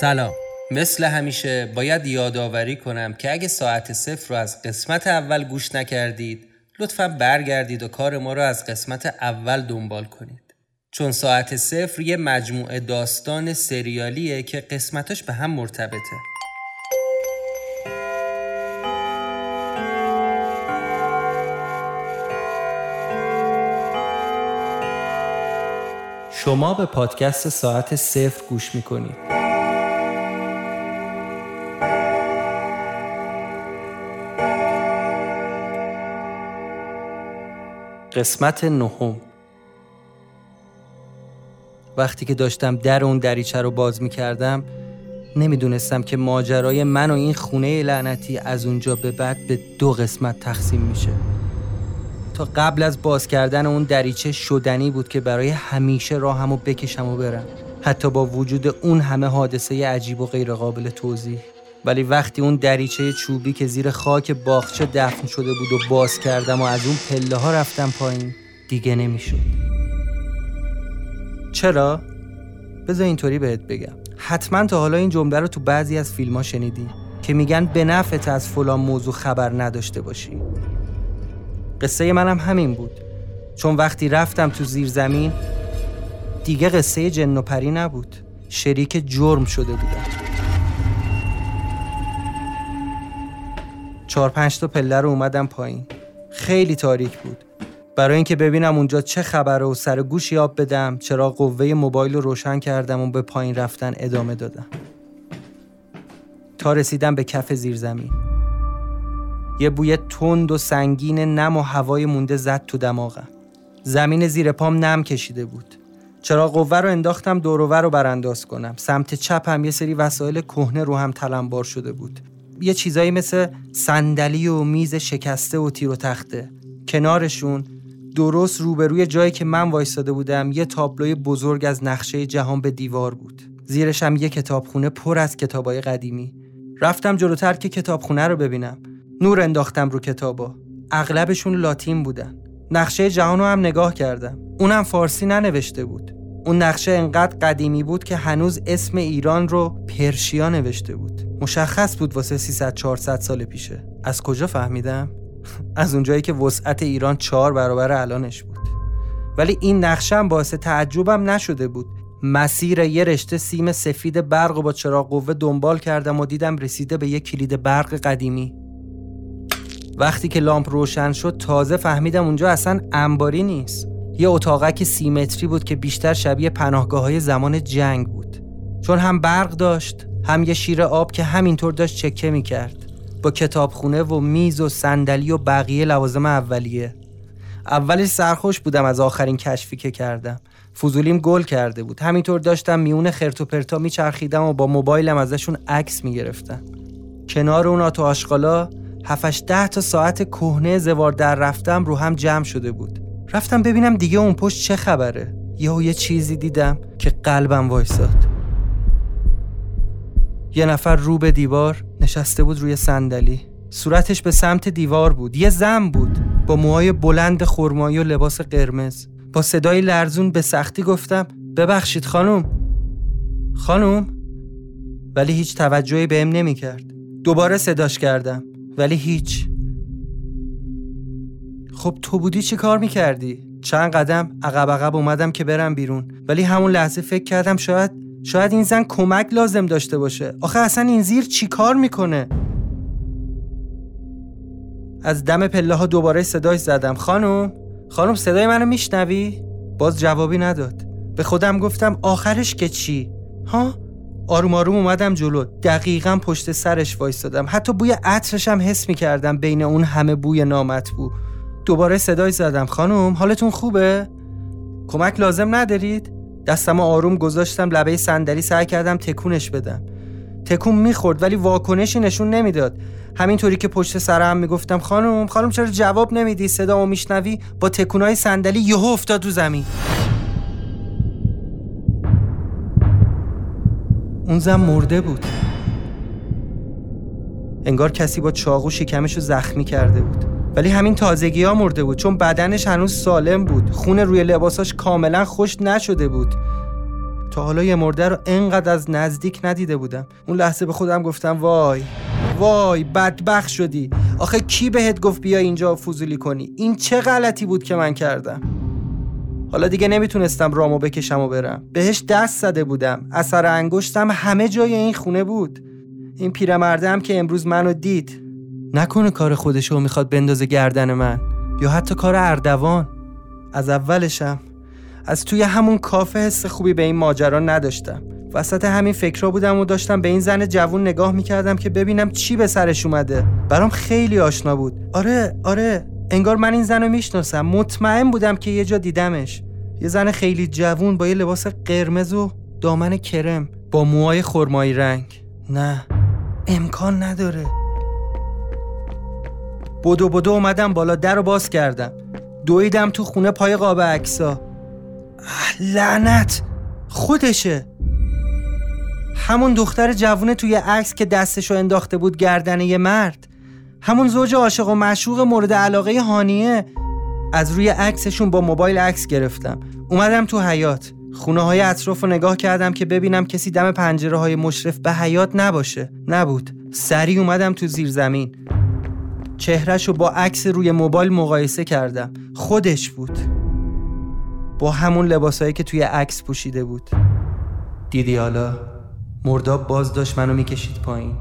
سلام. مثل همیشه باید یادآوری کنم که اگه ساعت صفر رو از قسمت اول گوش نکردید لطفا برگردید و کار ما رو از قسمت اول دنبال کنید. چون ساعت صفر یه مجموعه داستان سریالیه که قسمتاش به هم مرتبطه. شما به پادکست ساعت صفر گوش می‌کنید. قسمت نهم. وقتی که داشتم در اون دریچه رو باز می‌کردم نمی‌دونستم که ماجرای من و این خونه لعنتی از اونجا به بعد به دو قسمت تقسیم میشه. تا قبل از باز کردن اون دریچه شدنی بود که برای همیشه راهمو بکشم و برم. حتی با وجود اون همه حادثه عجیب و غیرقابل توضیح. ولی وقتی اون دریچه چوبی که زیر خاک باغچه دفن شده بود و باز کردم و از اون پله ها رفتم پایین دیگه نمی‌شد. چرا؟ بذار اینطوری بهت بگم. حتما تا حالا این جمله رو تو بعضی از فیلم ها شنیدی که میگن به نفعت از فلان موضوع خبر نداشته باشی. قصه منم همین بود. چون وقتی رفتم تو زیر زمین دیگه قصه جن و پری نبود. شریک جرم شده بودم. چهار پنج تا پله رو اومدم پایین. خیلی تاریک بود. برای اینکه ببینم اونجا چه خبره و سر گوش یاب بدم چرا قوه موبایل رو روشن کردم و به پایین رفتن ادامه دادم. تا رسیدم به کف زیر زمین یه بوی تند و سنگین نم و هوای مونده زد تو دماغم. زمین زیر پام نم کشیده بود. چرا قوه رو انداختم دورور رو برانداز کنم. سمت چپم یه سری وسایل کهنه رو هم تلمبار شده بود. یه چیزایی مثل صندلی و میز شکسته و تیر و تخته. کنارشون درست روبروی جایی که من وایستاده بودم یه تابلوی بزرگ از نقشه جهان به دیوار بود. زیرش هم یه کتابخونه پر از کتابای قدیمی. رفتم جلوتر که کتابخونه رو ببینم. نور انداختم رو کتابا. اغلبشون لاتین بودن. نقشه جهان رو هم نگاه کردم. اونم فارسی ننوشته بود. اون نقشه انقدر قدیمی بود که هنوز اسم ایران رو پرشیا نوشته بود. مشخص بود واسه 300 400 سال پیشه. از کجا فهمیدم؟ از اونجایی که وسعت ایران چهار برابر الانش بود. ولی این نقشه هم باعث تعجبم نشده بود. مسیر یه رشته سیم سفید برق و با چراغ قوه دنبال کردم و دیدم رسیده به یه کلید برق قدیمی. وقتی که لامپ روشن شد تازه فهمیدم اونجا اصلا انباری نیست. یه اتاقک سیمتری بود که بیشتر شبیه پناهگاه های زمان جنگ بود. چون هم برق داشت هم یه شیر آب که همینطور داشت چکه می‌کرد. با کتابخونه و میز و صندلی و بقیه لوازم اولیه. اولش سرخوش بودم از آخرین کشفی که کردم. فضولیم گل کرده بود. همینطور داشتم میون خرت و پرتا میچرخیدم و با موبایلم ازشون عکس می‌گرفتم. کنار اون آتو آشغالا هفتش ده تا ساعت کهنه زوار در رفتم رو هم جمع شده بود. رفتم ببینم دیگه اون پشت چه خبره. یهو یه چیزی دیدم که قلبم وایساد. یه نفر رو به دیوار نشسته بود روی صندلی. صورتش به سمت دیوار بود. یه زن بود با موهای بلند خرمایی و لباس قرمز. با صدای لرزون به سختی گفتم ببخشید خانم. خانم؟ ولی هیچ توجهی بهم نمی‌کرد. دوباره صداش کردم. ولی هیچ. خب تو بودی چی کار می‌کردی؟ چند قدم عقب عقب اومدم که برم بیرون. ولی همون لحظه فکر کردم شاید شاید این زن کمک لازم داشته باشه. آخه اصلا این زیر چی کار می‌کنه؟ از دم پله ها دوباره صدای زدم. خانم خانم صدای منو میشنوی؟ باز جوابی نداد. به خودم گفتم آخرش که چی؟ ها؟ آروم آروم اومدم جلو. دقیقا پشت سرش وایستادم. حتی بوی عطرش هم حس می‌کردم بین اون همه بوی نامطبوع. دوباره صدای زدم. خانم حالتون خوبه؟ کمک لازم ندارید؟ دستم آروم گذاشتم لبه صندلی سعی کردم تکونش بدم. تکون می‌خورد ولی واکنشی نشون نمی‌داد. همینطوری که پشت سرم می‌گفتم خانم خانم چرا جواب نمیدی؟ صدامو میشنوی؟ با تکونای صندلی یهو افتاد رو زمین. اون زن مرده بود. انگار کسی با چاقو شکمش رو زخمی کرده بود. ولی همین تازگی ها مرده بود چون بدنش هنوز سالم بود. خون روی لباساش کاملا خوش نشده بود. تا حالا یه مرده رو انقدر از نزدیک ندیده بودم. اون لحظه به خودم گفتم وای وای بدبخ شدی. آخه کی بهت گفت بیا اینجا فضولی کنی؟ این چه غلطی بود که من کردم؟ حالا دیگه نمی‌تونستم رامو بکشم و برم. بهش دست زده بودم. اثر انگشتم همه جای این خونه بود. این پیرمرده هم که امروز منو دید نکنه کار خودشو می‌خواد بندازه گردن من. یا حتی کار اردوان. از اولشم. از توی همون کافه حس خوبی به این ماجرا نداشتم. وسط همین فکرها بودم و داشتم به این زن جوون نگاه می‌کردم که ببینم چی به سرش اومده. برام خیلی آشنا بود. آره آره. انگار من این زن رو می‌شناسم. مطمئن بودم که یه جا دیدمش. یه زن خیلی جوون با یه لباس قرمز و دامن کرم با موهای خرمایی رنگ. نه. امکان نداره. بدو بدو اومدم بالا در رو باز کردم. دویدم تو خونه پای قاب عکسا لعنت! خودشه. همون دختر جوونه توی عکس که دستشو انداخته بود گردن یه مرد. همون زوج عاشق و معشوق مورد علاقه هانیه. از روی عکسشون با موبایل عکس گرفتم. اومدم تو حیات خونه های اطراف رو نگاه کردم که ببینم کسی دم پنجره های مشرف به حیات نباشه. نبود. سریع اومدم تو زیر زمین چهرش رو با عکس روی موبایل مقایسه کردم خودش بود با همون لباسایی که توی عکس پوشیده بود دیدی حالا مرداب باز داشت منو می‌کشید پایین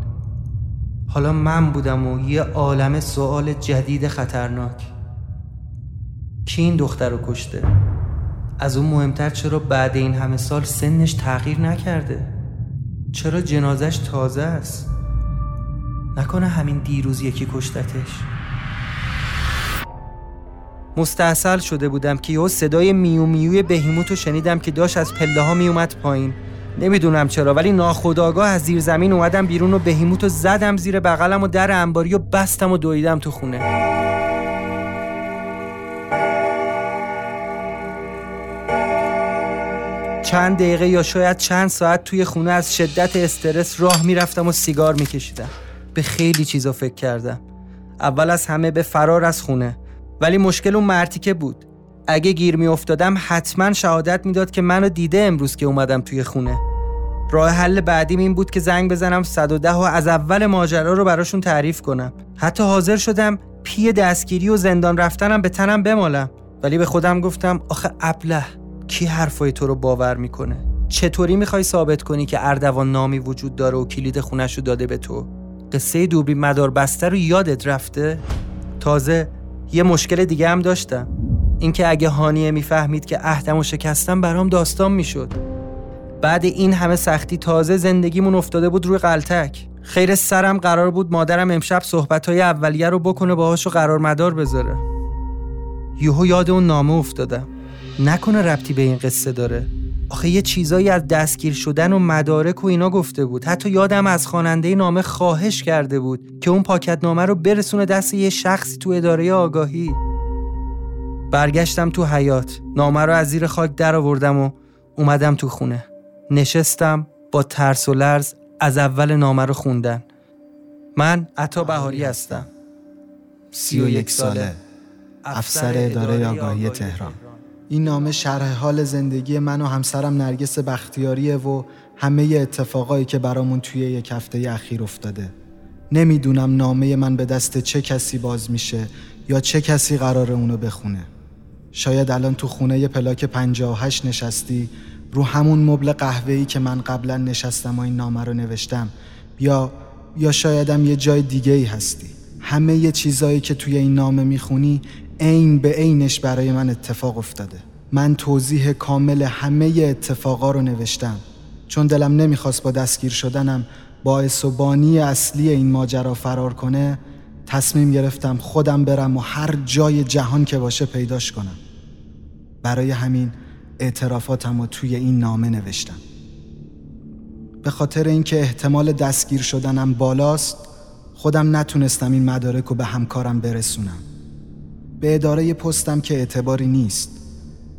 حالا من بودم و یه عالم سوال جدید خطرناک کی این دختر رو کشته؟ از اون مهمتر چرا بعد این همه سال سنش تغییر نکرده؟ چرا جنازش تازه است؟ نکنه همین دیروز یکی کشتتش. مستحصل شده بودم که یه صدای میو میوی بهیموت رو شنیدم که داشت از پله ها میومد پایین. نمی‌دونم چرا ولی ناخداگاه از زیر زمین اومدم بیرون و بهیموت رو زدم زیر بغلم و در انباری و بستم و دویدم تو خونه. چند دقیقه یا شاید چند ساعت توی خونه از شدت استرس راه می‌رفتم و سیگار میکشیدم. به خیلی چیزا فکر کردم. اول از همه به فرار از خونه. ولی مشکل اون مرتیکه بود. اگه گیر می افتادم حتما شهادت می‌داد که منو دیده امروز که اومدم توی خونه. راه حل بعدیم این بود که زنگ بزنم 110 و از اول ماجرا رو براشون تعریف کنم. حتی حاضر شدم پی دستگیری و زندان رفتنم به تنم بمالم. ولی به خودم گفتم آخه ابله کی حرفای تو رو باور می‌کنه؟ چطوری می‌خوای ثابت کنی که اردوان نامی وجود داره و کلید خونش رو داده به تو؟ قصه مدار بسته رو یادت رفته؟ تازه یه مشکل دیگه هم داشتم. اینکه اگه هانیه می‌فهمید که عهدم و شکستم برام داستان می‌شد. بعد این همه سختی تازه زندگیمون افتاده بود روی قلتک. خیر سرم قرار بود مادرم امشب صحبتهای اولیه رو بکنه باهاش و قرار مدار بذاره. یهو یاد اون نامه افتادم نکنه ربطی به این قصه داره. آخه یه چیزایی از دستگیر شدن و مدارک و اینا گفته بود. حتی یادم از خواننده نامه خواهش کرده بود که اون پاکت نامه رو برسونه دست یه شخصی تو اداره آگاهی. برگشتم تو حیات نامه رو از زیر خاک در آوردم و اومدم تو خونه. نشستم با ترس و لرز از اول نامه رو خوندن. من عطا بهاری هستم. سی و یک ساله. افسر اداره آگاهی تهران. این نامه شرح حال زندگی من و همسرم نرگس بختیاریه و همه اتفاقایی که برامون توی یک هفته اخیر افتاده. نمی‌دونم نامه من به دست چه کسی باز میشه یا چه کسی قرار اونو بخونه. شاید الان تو خونه پلاک 58 نشستی رو همون مبل قهوه‌ای که من قبلا نشستم و این نامه رو نوشتم. یا یا شایدم یه جای دیگه ای هستی. همه یه چیزایی که توی این نامه می‌خونی عین به عینش برای من اتفاق افتاده. من توضیح کامل همه اتفاقا رو نوشتم. چون دلم نمی‌خواست با دستگیر شدنم باعث و اصلی این ماجرا فرار کنه تصمیم گرفتم خودم برم و هر جای جهان که باشه پیداش کنم. برای همین اعترافاتم رو توی این نامه نوشتم. به خاطر اینکه احتمال دستگیر شدنم بالاست خودم نتونستم این مدارک رو به همکارم برسونم. به اداره پستم که اعتباری نیست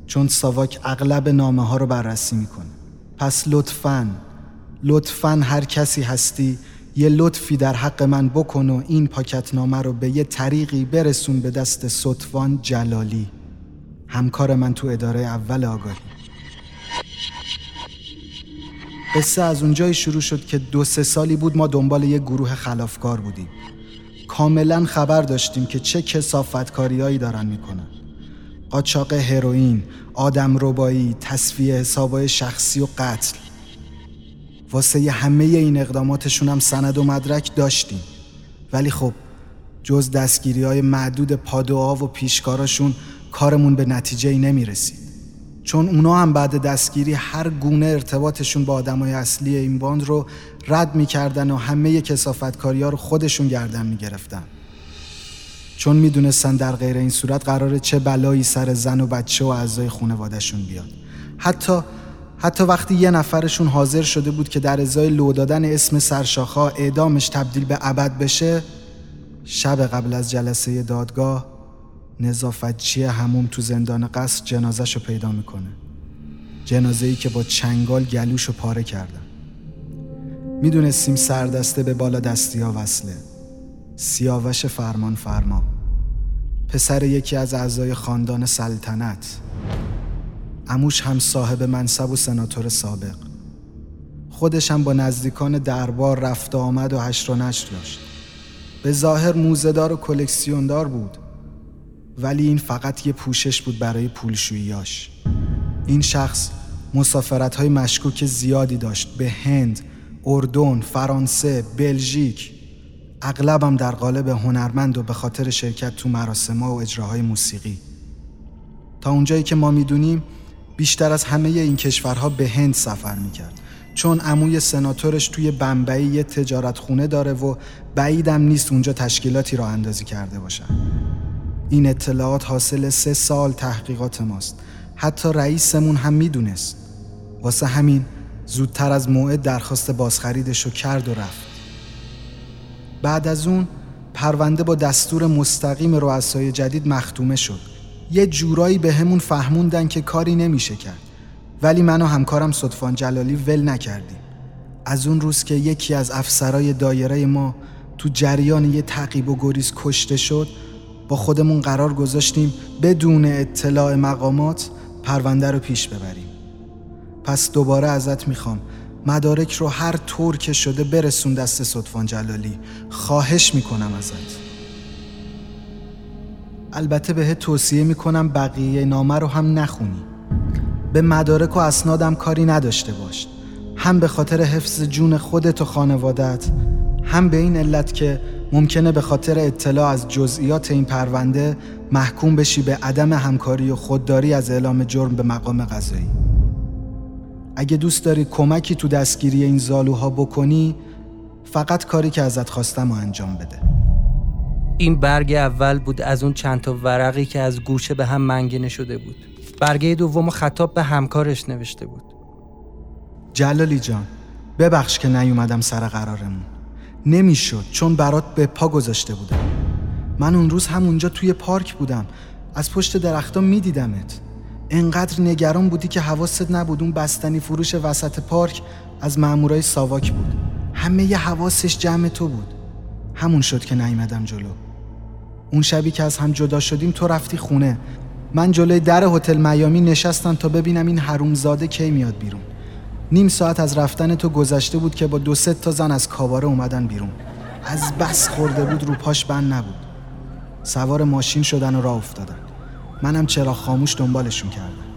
چون ساواک اغلب نامه ها رو بررسی می‌کنه. پس لطفاً لطفاً هر کسی هستی یه لطفی در حق من بکن و این پاکت نامه رو به یه طریقی برسون به دست سطفان جلالی. همکار من تو اداره اول آگاهی. قصه از اونجایی شروع شد که دو سه سالی بود ما دنبال یه گروه خلافکار بودیم. کاملا خبر داشتیم که چه کسافتکاریایی دارن می‌کنن. قاچاق هروئین، آدم ربایی، تصفیه حسابای شخصی و قتل. واسه همه این اقداماتشون هم سند و مدرک داشتیم. ولی خب جز دستگیری های معدود پادوها و پیشکاراشون کارمون به نتیجه ای نمی رسید. چون اونا هم بعد دستگیری هر گونه ارتباطشون با آدمای اصلی این باند رو رد می‌کردن و همه کسافتکاری ها رو خودشون گردن می‌گرفتن. چون می‌دونستن در غیر این صورت قراره چه بلایی سر زن و بچه و اعضای خانوادهشون بیاد. حتی حتی وقتی یه نفرشون حاضر شده بود که در ازای لو دادن اسم سرشاخا اعدامش تبدیل به ابد بشه شب قبل از جلسه دادگاه نظافتچی هموم تو زندان قصر جنازش رو پیدا می‌کنه. جنازه ای که با چنگال گلوش رو پاره کردن. می‌دونستیم سردسته به بالا دستی ها وصله. سیاوش فرمان فرما. پسر یکی از اعضای خاندان سلطنت. اموش هم صاحب منصب و سناتور سابق. خودش هم با نزدیکان دربار رفت آمد و هشت و نشر داشت. به ظاهر موزدار و کلکسیوندار بود. ولی این فقط یه پوشش بود برای پولشوییاش. این شخص مسافرت های مشکوک زیادی داشت به هند، اردن، فرانسه، بلژیک. اغلبم در قالب هنرمند و به خاطر شرکت تو مراسم و اجراهای موسیقی. تا اونجایی که ما می‌دونیم بیشتر از همه این کشورها به هند سفر می‌کرد. چون عموی سناتورش توی بمبئی یه تجارت خونه داره و بعیدم نیست اونجا تشکیلاتی را اندازی کرده باشن. این اطلاعات حاصل سه سال تحقیقات ماست. حتی رئیسمون هم می‌دونست. واسه همین زودتر از موعد درخواست بازخریدش رو کرد و رفت. بعد از اون پرونده با دستور مستقیم رؤسای جدید مختومه شد. یه جورایی به همون فهموندن که کاری نمیشه کرد. ولی من و همکارم صدفان جلالی ول نکردیم. از اون روز که یکی از افسرای دایره ما تو جریان یه تعقیب و گریز کشته شد با خودمون قرار گذاشتیم بدون اطلاع مقامات پرونده رو پیش ببریم. پس دوباره ازت می‌خوام. مدارک رو هر طور که شده برسون دست صدفان جلالی. خواهش می‌کنم ازت. البته بهت توصیه می‌کنم بقیه نامه رو هم نخونی. به مدارک و اسنادم کاری نداشته باش. هم به خاطر حفظ جون خودت و خانوادت هم به این علت که ممکنه به خاطر اطلاع از جزئیات این پرونده محکوم بشی به عدم همکاری و خودداری از اعلام جرم به مقام قضایی. اگه دوست داری کمکی تو دستگیری این زالوها بکنی فقط کاری که ازت خواستم و انجام بده. این برگ اول بود از اون چند تا ورقی که از گوشه به هم منگنه شده بود. برگه دوم خطاب به همکارش نوشته بود. جلالی جان ببخش که نیومدم سر قرارمون. نمی‌شد چون برات به پا گذاشته بودم. من اون روز همونجا توی پارک بودم. از پشت درختان میدیدمت. انقدر نگران بودی که حواست نبود اون بستنی فروش وسط پارک از مامورای ساواک بود. همه ی حواسش جمع تو بود. همون شد که نیومدم جلو. اون شبی که از هم جدا شدیم تو رفتی خونه. من جلوی در هتل میامی نشستم تا ببینم این حرومزاده کی میاد بیرون. نیم ساعت از رفتن تو گذشته بود که با دو سه تا زن از کاباره اومدن بیرون. از بس خورده بود رو پاش بند نبود. سوار ماشین شدن و راه افتادن. منم چرا خاموش دنبالشون کردم.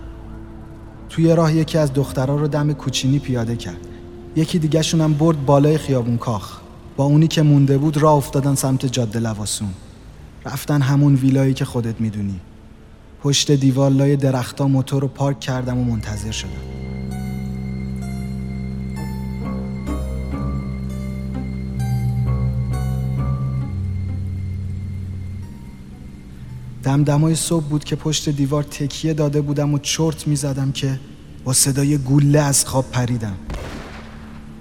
توی راه یکی از دخترها رو دم کوچینی پیاده کرد. یکی دیگه شونم برد بالای خیابون کاخ. با اونی که مونده بود راه افتادن سمت جاده لواسون. رفتن همون ویلایی که خودت می‌دونی. پشت دیوار لای درختا موتور رو پارک کردم و منتظر شدم. دمدمای صبح بود که پشت دیوار تکیه داده بودم و چرت می زدم که با صدای گوله از خواب پریدم.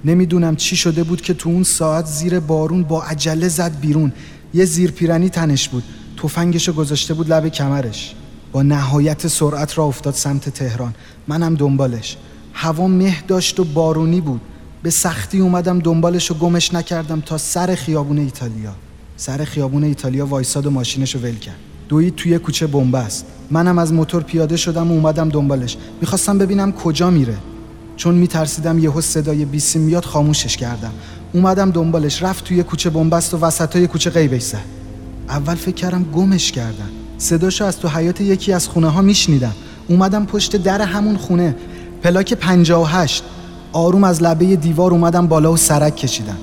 نمی‌دونم چی شده بود که تو اون ساعت زیر بارون با عجله زد بیرون. یه زیرپیرنی تنش بود. تفنگشو گذاشته بود لب کمرش. با نهایت سرعت را افتاد سمت تهران. منم دنبالش. هوا مه داشت و بارونی بود. به سختی اومدم دنبالش و گمش نکردم تا سر خیابون ایتالیا. سر خیابون ایتالیا وایساد و ماشینش رو ول کرد. دوید توی کوچه بنبست منم از موتور پیاده شدم و اومدم دنبالش. می‌خواستم ببینم کجا میره. چون میترسیدم یهو صدای بیسیم میاد خاموشش کردم. اومدم دنبالش. رفت توی کوچه بنبست و وسطای کوچه غیبش زد اول فکر کردم گمش کردن. صداشو از تو حیات یکی از خونه ها میشنیدم. اومدم پشت در همون خونه. پلاک 58 آروم از لبه دیوار اومدم بالا و سرک کشیدم.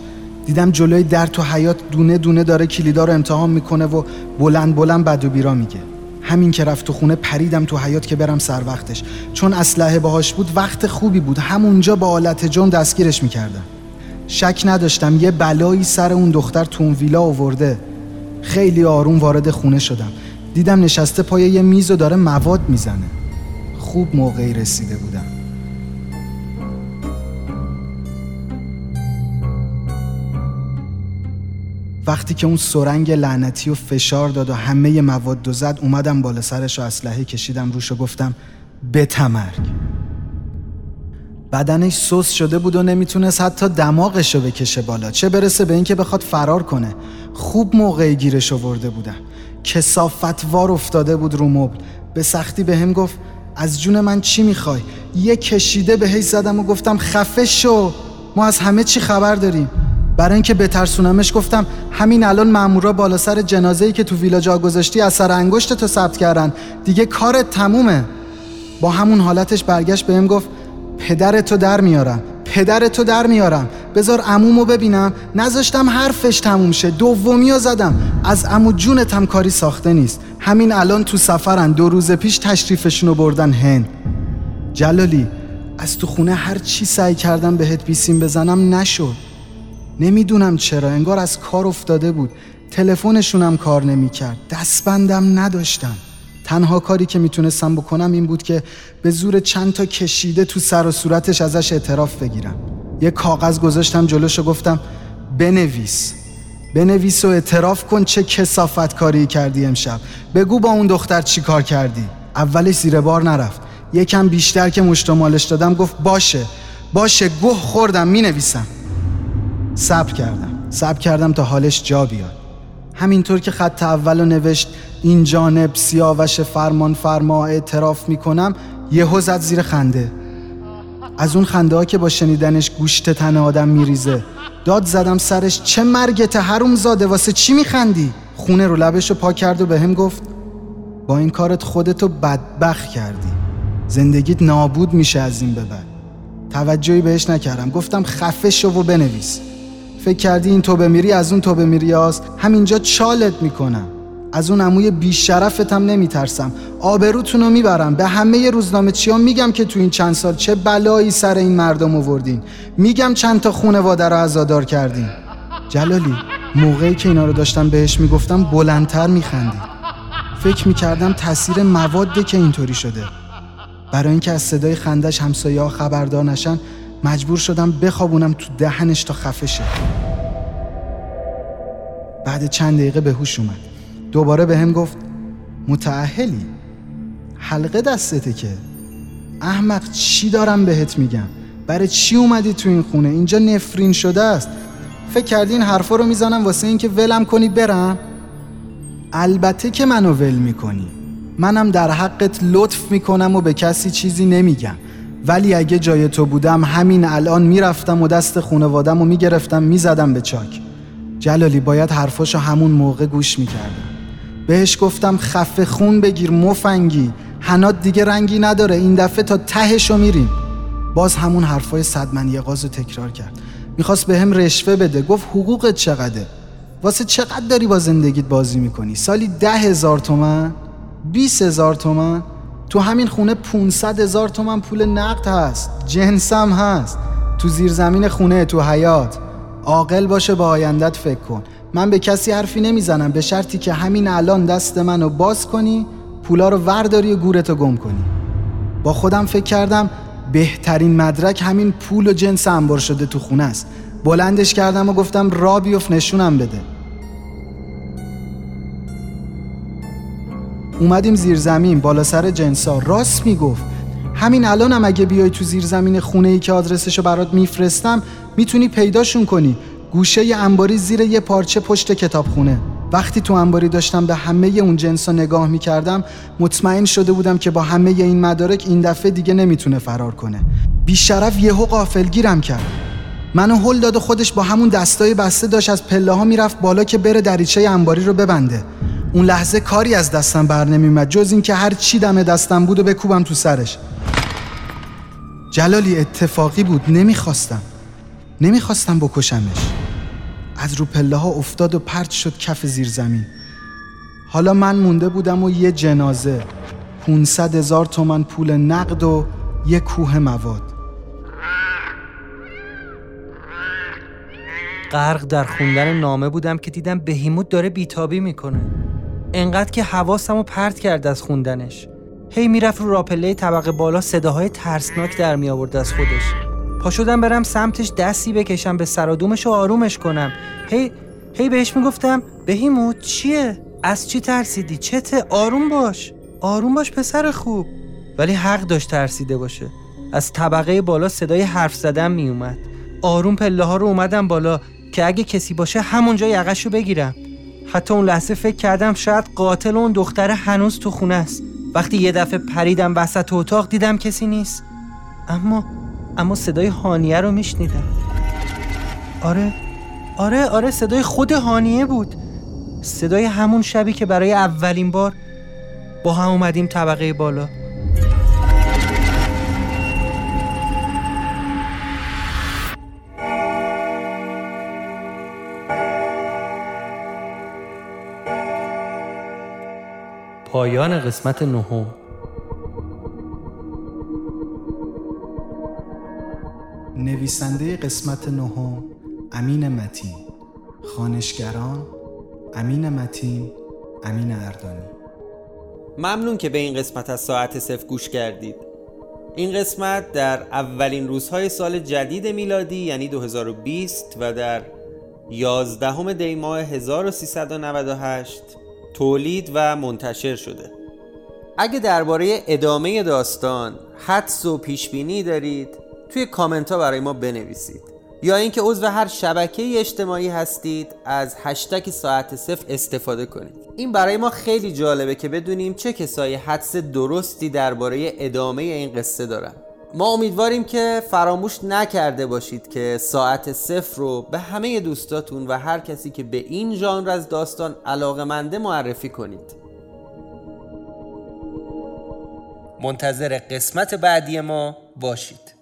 دیدم جلوی در تو حیات دونه دونه داره کلیدا رو امتحان می‌کنه و بلند بلند بد و بیرا میگه. همین که رفت تو خونه پریدم تو حیات که برم سر وقتش. چون اسلحه باهاش بود وقت خوبی بود. همونجا با آلت جرم دستگیرش می‌کردم. شک نداشتم یه بلایی سر اون دختر تو اون ویلا آورده. خیلی آروم وارد خونه شدم. دیدم نشسته پای یه میز و داره مواد می‌زنه. خوب موقعی رسیده بودم. وقتی که اون سرنگ لعنتی و فشار داد و همه مواد و زد اومدم بالا سرش و اسلحه کشیدم روش و گفتم به تمرگ. بدنش سوس شده بود و نمی‌تونست حتی دماغش رو بکشه بالا. چه برسه به اینکه بخواد فرار کنه. خوب موقعی گیرش آورده بودم کسافتوار افتاده بود رو مبل. به سختی به هم گفت از جون من چی می‌خوای؟ یه کشیده بهش زدم و گفتم خفه شو. ما از همه چی خبر داریم. برای اینکه بترسونمش گفتم همین الان مامورا بالا سر جنازه‌ای که تو ویلا جا گذاشتی اثر انگشت تو ثبت کردن. دیگه کارت تمومه. با همون حالتش برگشت بهم گفت پدرتو در میارم. پدرتو در میارم. بذار عمومو ببینم. نذاشتم حرفش تموم شه. دومی زدم. از عمو جونتم کاری ساخته نیست. همین الان تو سفرن. دو روز پیش تشریفشونو بردن هند. جلالی از تو خونه هر چی سعی کردم بهت بیسیم بزنم نشد. نمی‌دونم چرا انگار از کار افتاده بود. تلفنشونم کار نمی‌کرد. دستبندم نداشتم. تنها کاری که می‌تونستم بکنم این بود که به زور چند تا کشیده تو سر و صورتش ازش اعتراف بگیرم. یه کاغذ گذاشتم جلوش و گفتم بنویس. بنویس و اعتراف کن چه کسافت کاری کردی امشب. بگو با اون دختر چی کار کردی. اولش زیر بار نرفت. یکم بیشتر که مشتمالش دادم گفت باشه. باشه گوه خوردم می نویسم صبر کردم. صبر کردم تا حالش جا بیاد. همینطور که خط اول نوشت این جانب سیاوش فرمان فرما اعتراف می‌کنم یهو زد زیر خنده. از اون خنده ها که با شنیدنش گوشت تن آدم میریزه. داد زدم سرش چه مرگت حروم زاده واسه چی میخندی؟ خونه رو لبش رو پا کرد و به هم گفت با این کارت خودتو بدبخ کردی. زندگیت نابود میشه از این به بعد. توجهی بهش نکردم. گفتم خفه شو و بنویس. فکر کردی این تو بمیری از اون تو بمیری هست همینجا چالت می‌کنم. از اون عموی بیشرفتم نمیترسم. آبروتون رو می‌برم. به همه روزنامه چیا میگم که تو این چند سال چه بلایی سر این مردم آوردین. میگم چند تا خونواده رو عزادار کردین. جلالی موقعی که اینا رو داشتم بهش می‌گفتم بلندتر میخندید. فکر می‌کردم تاثیر مواده که اینطوری شده. برای اینکه از صدای خندش همسایه ها خبردار نشن مجبور شدم بخوابونم تو دهنش تا خفه شه بعد چند دقیقه به هوش اومد. دوباره به هم گفت متعهلی حلقه دستته که. احمق چی دارم بهت میگم؟ برای چی اومدی تو این خونه؟ اینجا نفرین شده است. فکر کردی این حرفا رو می‌زنم واسه اینکه ولم کنی برم؟ البته که منو ول می‌کنی. منم در حقت لطف می‌کنم و به کسی چیزی نمیگم. ولی اگه جای تو بودم همین الان می‌رفتم و دست خونوادم و می‌گرفتم می‌زدم به چاک. جلالی باید حرفاشو همون موقع گوش می‌کردم. بهش گفتم خفه خون بگیر مفنگی. هنات دیگه رنگی نداره این دفعه تا تهشو میریم. باز همون حرفای صدمن یقاز رو تکرار کرد. می‌خواست به هم رشوه بده. گفت حقوقت چقدره؟ واسه چقدر داری با زندگیت بازی می‌کنی؟ سالی ده هزار تومن؟ بیس هزار تومن؟ تو همین خونه 500 هزار تومن پول نقد هست. جنسم هست. تو زیر زمین خونه تو حیات عاقل باشه با آیندت فکر کن. من به کسی حرفی نمی‌زنم. به شرطی که همین الان دست منو باز کنی پولا رو ورداری و گورتو گم کنی. با خودم فکر کردم بهترین مدرک همین پول و جنس انبار شده تو خونه است. بلندش کردم و گفتم را بیفت نشونم بده. اومدیم زیر زمین بالا سر جنسا راست می‌گفت. همین الانم هم اگه بیای تو زیر زمین خونه ای که آدرسشو برات میفرستم می‌تونی پیداشون کنی. گوشه انباری زیر یه پارچه پشت کتابخونه. وقتی تو انباری داشتم به همه اون جنس نگاه می‌کردم مطمئن شده بودم که با همه این مدارک این دفعه دیگه نمی‌تونه فرار کنه. بیشرف یهو قافلگیرم کرد. منو هل داد خودش با همون دستای بسته داشت از پله ها می‌رفت بالا که بره دریچه انباری رو ببنده. اون لحظه کاری از دستم بر نمیومد جز اینکه هر چی دم دستم بود و بکوبم تو سرش. جلالی اتفاقی بود نمی‌خواستم. نمی‌خواستم بکشمش. از رو پله ها افتاد و پرت شد کف زیر زمین. حالا من مونده بودم و یه جنازه 500 هزار تومن پول نقد و یه کوه مواد. غرق در خوندن نامه بودم که دیدم بهیموت داره بیتابی می‌کنه. انقدر که حواسم رو پرت کرد از خوندنش. هی می‌رفت رو راپله طبقه بالا صداهای ترسناک در می آورد از خودش. پا شدم برم سمتش دستی بکشم به سرادومش و آرومش کنم. هی هی بهش می‌گفتم بهیموت چیه؟ از چی ترسیدی؟ چته؟ آروم باش آروم باش پسر خوب. ولی حق داشت ترسیده باشه. از طبقه بالا صدای حرف زدن میومد آروم پله ها رو اومدم بالا که اگه کسی باشه همونجا یقش رو بگیرم. حتی اون لحظه فکر کردم شاید قاتل اون دختر هنوز تو خونه است. وقتی یه دفعه پریدم وسط اتاق دیدم کسی نیست. اما اما صدای هانیه رو میشنیدم. آره آره آره صدای خود هانیه بود. صدای همون شبی که برای اولین بار با هم اومدیم طبقه بالا. پایان قسمت نهم. نویسنده قسمت نهم امین متین. خانشگران امین متین امین اردانی. ممنون که به این قسمت از ساعت صف گوش کردید. این قسمت در اولین روزهای سال جدید میلادی یعنی 2020 و در 11 دی ماه 1398 تولید و منتشر شده. اگه درباره ادامه داستان حدس و پیشبینی دارید توی کامنت ها برای ما بنویسید. یا اینکه عضو هر شبکه اجتماعی هستید از هشتگ ساعت صفر استفاده کنید. این برای ما خیلی جالبه که بدونیم چه کسایی حدس درستی درباره ادامه این قصه دارن. ما امیدواریم که فراموش نکرده باشید که ساعت صفر رو به همه دوستاتون و هر کسی که به این ژانر از داستان علاقه منده معرفی کنید. منتظر قسمت بعدی ما باشید.